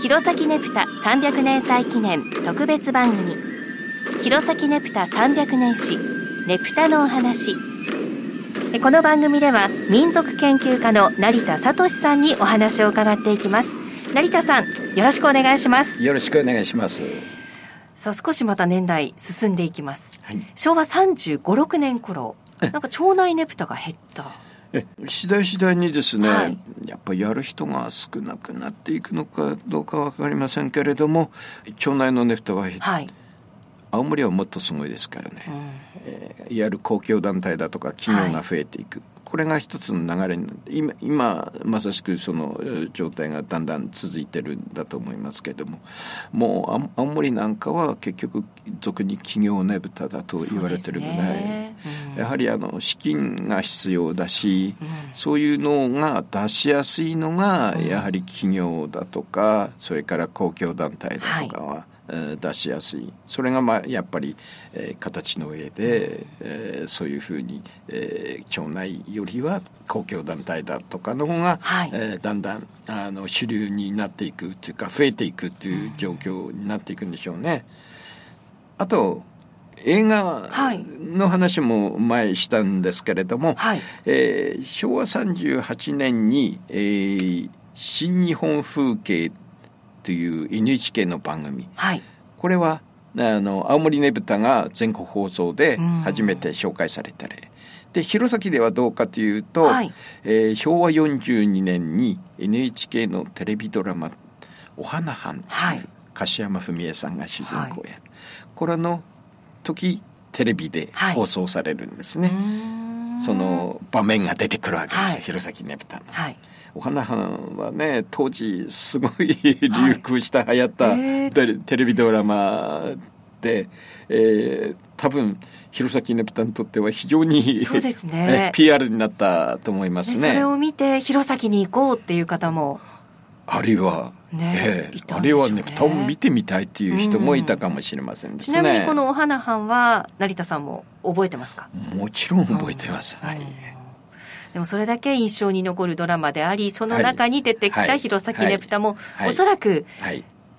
弘前ねぷた300年祭記念特別番組。弘前ねぷた300年史ねぷたのお話。この番組では民族研究家の成田聡さんにお話を伺っていきます。成田さんよろしくお願いします。よろしくお願いします。さあ少しまた年代進んでいきます、はい、昭和35、6年頃。なんか町内ねぷたが減った。え次第次第にですね、はい、やっぱりやる人が少なくなっていくのかどうか分かりませんけれども町内のねぷたは、はい、青森はもっとすごいですからね、うん、えー、いわゆる公共団体だとか企業が増えていく、これが一つの流れに今今まさしくその状態がだんだん続いてるんだと思いますけれども。もう青森なんかは結局俗に企業ねぶただと言われてるぐらい、やはりあの資金が必要だし、うん、そういうのが出しやすいのがやはり企業だとかそれから公共団体だとかは、はい。出しやすい。それがまあやっぱり、えー、形の上で、えー、そういうふうに、えー、町内よりは公共団体だとかの方が、はい、えー、だんだんあの主流になっていくというか増えていくという状況になっていくんでしょうね。あと映画の話も前したんですけれども、はい、えー、昭和38年に、えー、新日本風景という NHK の番組、はい、これはあの青森ねぶたが全国放送で初めて紹介された例、で弘前ではどうかというと、はい、えー、昭和42年に NHK のテレビドラマ「お花藩」という、はい、柏山文江さんが主人公や、はい、これの時テレビで放送されるんですね。その場面が出てくるわけです、弘前ねぶたの。お花藩はね当時すごい流行した、はい、流行った、えー、テレビドラマで、えー、多分弘前ねぷたにとっては非常にそうですね。PR になったと思いますね。それを見て弘前に行こうっていう方も。あるいは、ねえー、あるいはねぷたを見てみたいっていう人もいたかもしれませんですね、うん、ちなみにこのお花藩は成田さんも覚えてますか？もちろん覚えてます、はい、でもそれだけ印象に残るドラマでありその中に出てきた弘前ねぷたも、おそらく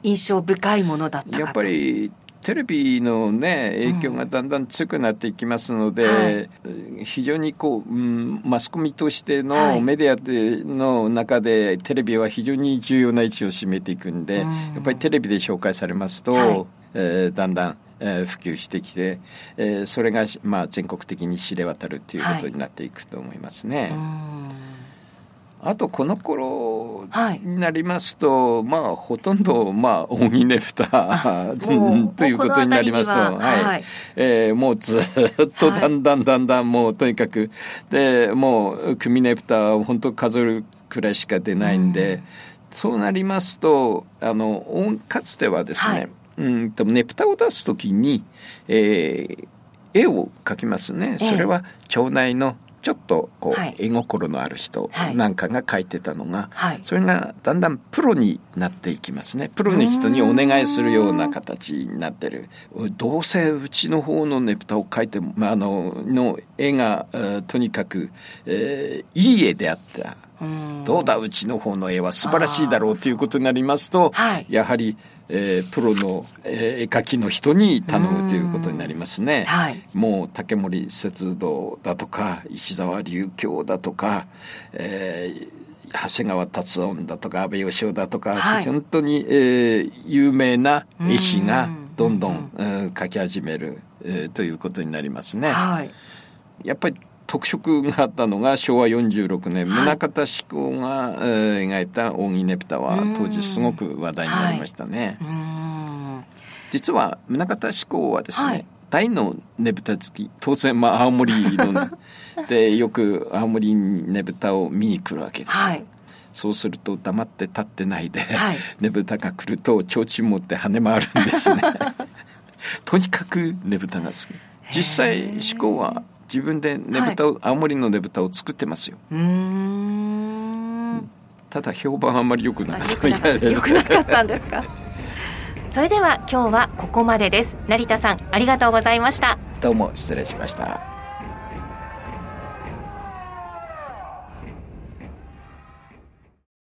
印象深いものだったやっぱりテレビのね影響がだんだん強くなっていきますので、うんはい、非常にこう、うん、マスコミとしてのメディアでの中でテレビは非常に重要な位置を占めていくんで、うん、やっぱりテレビで紹介されますと、はい、えー、だんだんえー、普及してきて、えー、それが、まあ、全国的に知れ渡るということになっていくと思いますね。はいあとこの頃になりますと、はい、まあほとんどまあ荻ねぷたということになりますと、ははい、はい、えー、もうずっとだんだんだんだんもうとにかく。でもう組ねぷたは本当数えるくらいしか出ないんで、うん、そうなりますとあのかつてはですね、はい。うんとねぷたを出す時に、えー、絵を描きますね。それは町内のちょっとこう、はい、絵心のある人なんかが描いてたのが、はい、それがだんだんプロになっていきますね。プロの人にお願いするような形になってる。どうせうちの方のねぷたを描いても、まあ、あのの絵がとにかく、えー、いい絵であったどうだうちの方の絵は素晴らしいだろうということになりますと、はい、やはりえー、プロの、えー、絵描きの人に頼むということになりますね。はい、もう竹森節道だとか石沢流京だとか、えー、長谷川達音だとか安倍義雄だとか、はい、本当に、えー、有名な絵師がどんどん、うん、描き始める、えー、ということになりますね。はい、やっぱり特色があったのが昭和46年、宗像志功が、えー、描いた扇ねぷたは当時すごく話題になりましたね。はい、実は宗像志功はですね、はい、大のねぶた好き当然まあ青森の、ね、で よく青森ねぶたを見に来るわけですよ。はい。そうすると黙って立ってないで、はい、ねぶたが来ると提灯持って跳ね回るんですね。とにかくねぶたが好き。実際志功は自分でねぶたを、はい、青森のねぶたを作ってますよ。ただ評判あんまり良くなかったみたいで良くなかったんですか？それでは今日はここまでです。成田さんありがとうございました。どうも失礼しました